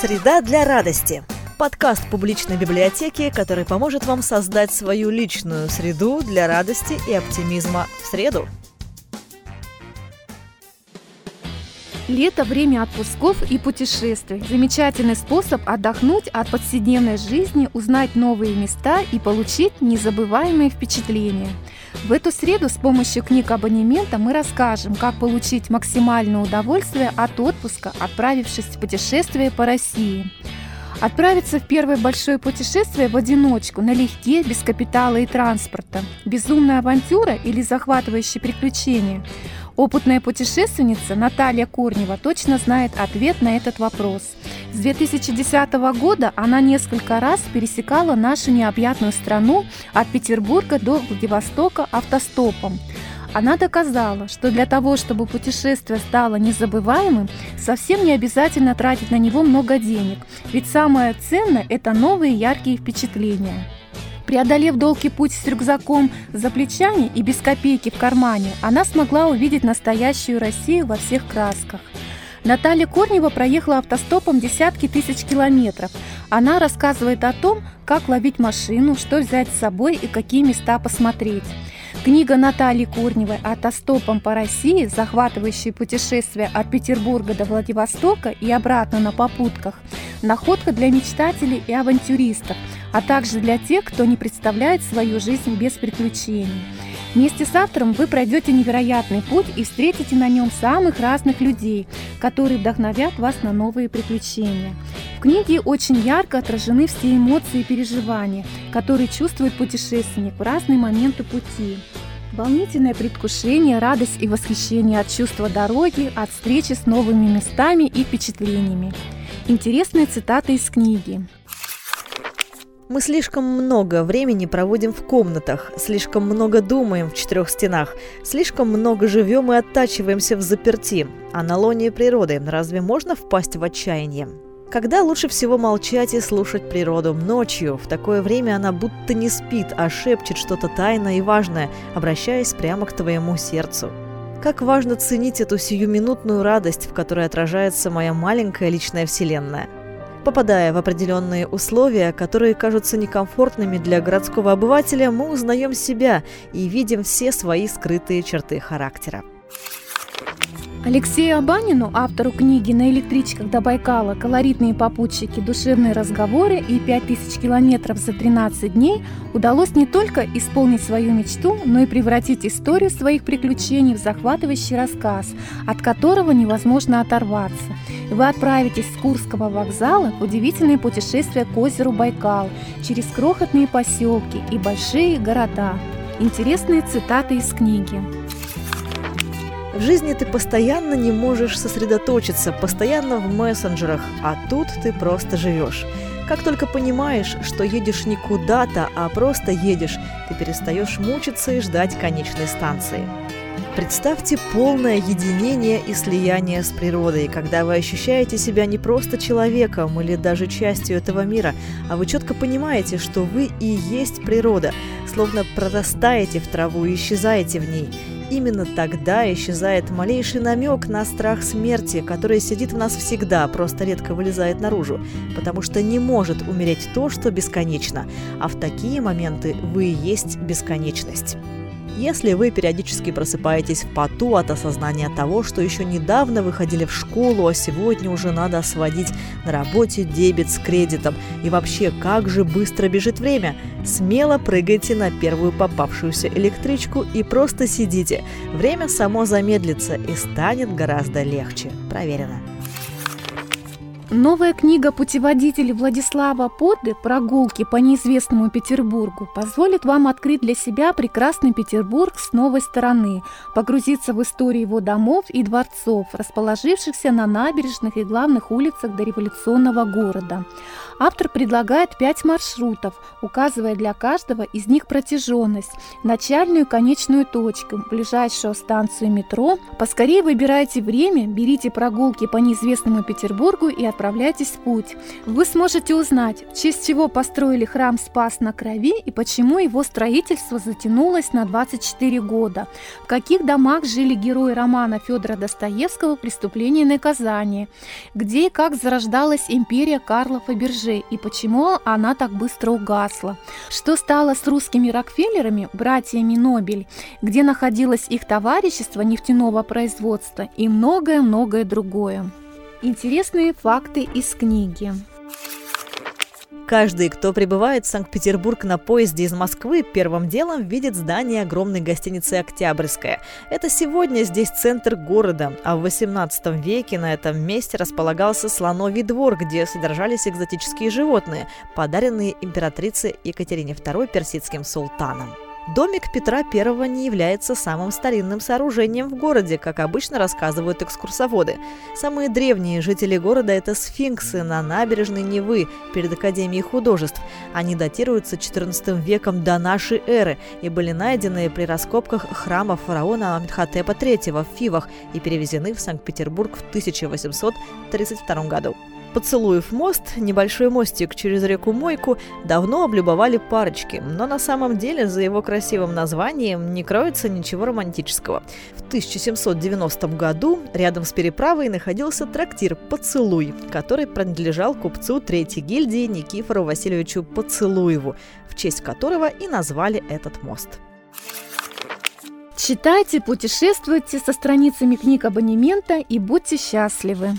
Среда для радости. Подкаст публичной библиотеки, который поможет вам создать свою личную среду для радости и оптимизма в среду. Лето – время отпусков и путешествий. Замечательный способ отдохнуть от повседневной жизни, узнать новые места и получить незабываемые впечатления. В эту среду с помощью книг абонемента мы расскажем, как получить максимальное удовольствие от отпуска, отправившись в путешествие по России. Отправиться в первое большое путешествие в одиночку, налегке, без капитала и транспорта. Безумная авантюра или захватывающее приключение – Опытная путешественница Наталья Корнева точно знает ответ на этот вопрос. С 2010 года она несколько раз пересекала нашу необъятную страну от Петербурга до Владивостока автостопом. Она доказала, что для того, чтобы путешествие стало незабываемым, совсем не обязательно тратить на него много денег, ведь самое ценное – это новые яркие впечатления. Преодолев долгий путь с рюкзаком за плечами и без копейки в кармане, она смогла увидеть настоящую Россию во всех красках. Наталья Корнева проехала автостопом десятки тысяч километров. Она рассказывает о том, как ловить машину, что взять с собой и какие места посмотреть. Книга Натальи Корневой «Автостопом по России. Захватывающее путешествие от Петербурга до Владивостока и обратно на попутках» – находка для мечтателей и авантюристов, а также для тех, кто не представляет свою жизнь без приключений. Вместе с автором вы пройдете невероятный путь и встретите на нем самых разных людей, которые вдохновят вас на новые приключения. В книге очень ярко отражены все эмоции и переживания, которые чувствует путешественник в разные моменты пути. Волнительное предвкушение, радость и восхищение от чувства дороги, от встречи с новыми местами и впечатлениями. Интересные цитаты из книги. Мы слишком много времени проводим в комнатах, слишком много думаем в четырех стенах, слишком много живем и оттачиваемся в заперти. А на лоне природы разве можно впасть в отчаяние? Когда лучше всего молчать и слушать природу? Ночью. В такое время она будто не спит, а шепчет что-то тайное и важное, обращаясь прямо к твоему сердцу. Как важно ценить эту сиюминутную радость, в которой отражается моя маленькая личная вселенная – Попадая в определенные условия, которые кажутся некомфортными для городского обывателя, мы узнаем себя и видим все свои скрытые черты характера. Алексею Абанину, автору книги «На электричках до Байкала. Колоритные попутчики, душевные разговоры и 5000 километров за 13 дней» удалось не только исполнить свою мечту, но и превратить историю своих приключений в захватывающий рассказ, от которого невозможно оторваться. Вы отправитесь с Курского вокзала в удивительное путешествие к озеру Байкал через крохотные поселки и большие города. Интересные цитаты из книги. В жизни ты постоянно не можешь сосредоточиться, постоянно в мессенджерах, а тут ты просто живешь. Как только понимаешь, что едешь не куда-то, а просто едешь, ты перестаешь мучиться и ждать конечной станции. Представьте полное единение и слияние с природой, когда вы ощущаете себя не просто человеком или даже частью этого мира, а вы четко понимаете, что вы и есть природа, словно прорастаете в траву и исчезаете в ней – Именно тогда исчезает малейший намек на страх смерти, который сидит в нас всегда, просто редко вылезает наружу, потому что не может умереть то, что бесконечно, а в такие моменты вы и есть бесконечность. Если вы периодически просыпаетесь в поту от осознания того, что еще недавно выходили в школу, а сегодня уже надо сводить на работе дебет с кредитом, и вообще, как же быстро бежит время, смело прыгайте на первую попавшуюся электричку и просто сидите. Время само замедлится и станет гораздо легче. Проверено. Новая книга путеводителей Владислава Подды «Прогулки по неизвестному Петербургу» позволит вам открыть для себя прекрасный Петербург с новой стороны, погрузиться в историю его домов и дворцов, расположившихся на набережных и главных улицах дореволюционного города. Автор предлагает пять маршрутов, указывая для каждого из них протяженность, начальную и конечную точку, ближайшую станцию метро. Поскорее выбирайте время, берите прогулки по неизвестному Петербургу и от отправляйтесь в путь. Вы сможете узнать, в честь чего построили храм Спас на Крови и почему его строительство затянулось на 24 года, в каких домах жили герои романа Федора Достоевского «Преступление и наказание», где и как зарождалась империя Карла Фаберже и почему она так быстро угасла, что стало с русскими Рокфеллерами, братьями Нобель, где находилось их товарищество нефтяного производства? И многое-многое другое. Интересные факты из книги. Каждый, кто прибывает в Санкт-Петербург на поезде из Москвы, первым делом видит здание огромной гостиницы «Октябрьская». Это сегодня здесь центр города, а в XVIII веке на этом месте располагался слоновий двор, где содержались экзотические животные, подаренные императрице Екатерине II персидским султаном. Домик Петра I не является самым старинным сооружением в городе, как обычно рассказывают экскурсоводы. Самые древние жители города – это сфинксы на набережной Невы перед Академией художеств. Они датируются XIV веком до нашей эры и были найдены при раскопках храма фараона Амитхотепа III в Фивах и перевезены в Санкт-Петербург в 1832 году. Поцелуев мост, небольшой мостик через реку Мойку, давно облюбовали парочки, но на самом деле за его красивым названием не кроется ничего романтического. В 1790 году рядом с переправой находился трактир «Поцелуй», который принадлежал купцу Третьей гильдии Никифору Васильевичу Поцелуеву, в честь которого и назвали этот мост. Читайте, путешествуйте со страницами книг абонемента и будьте счастливы!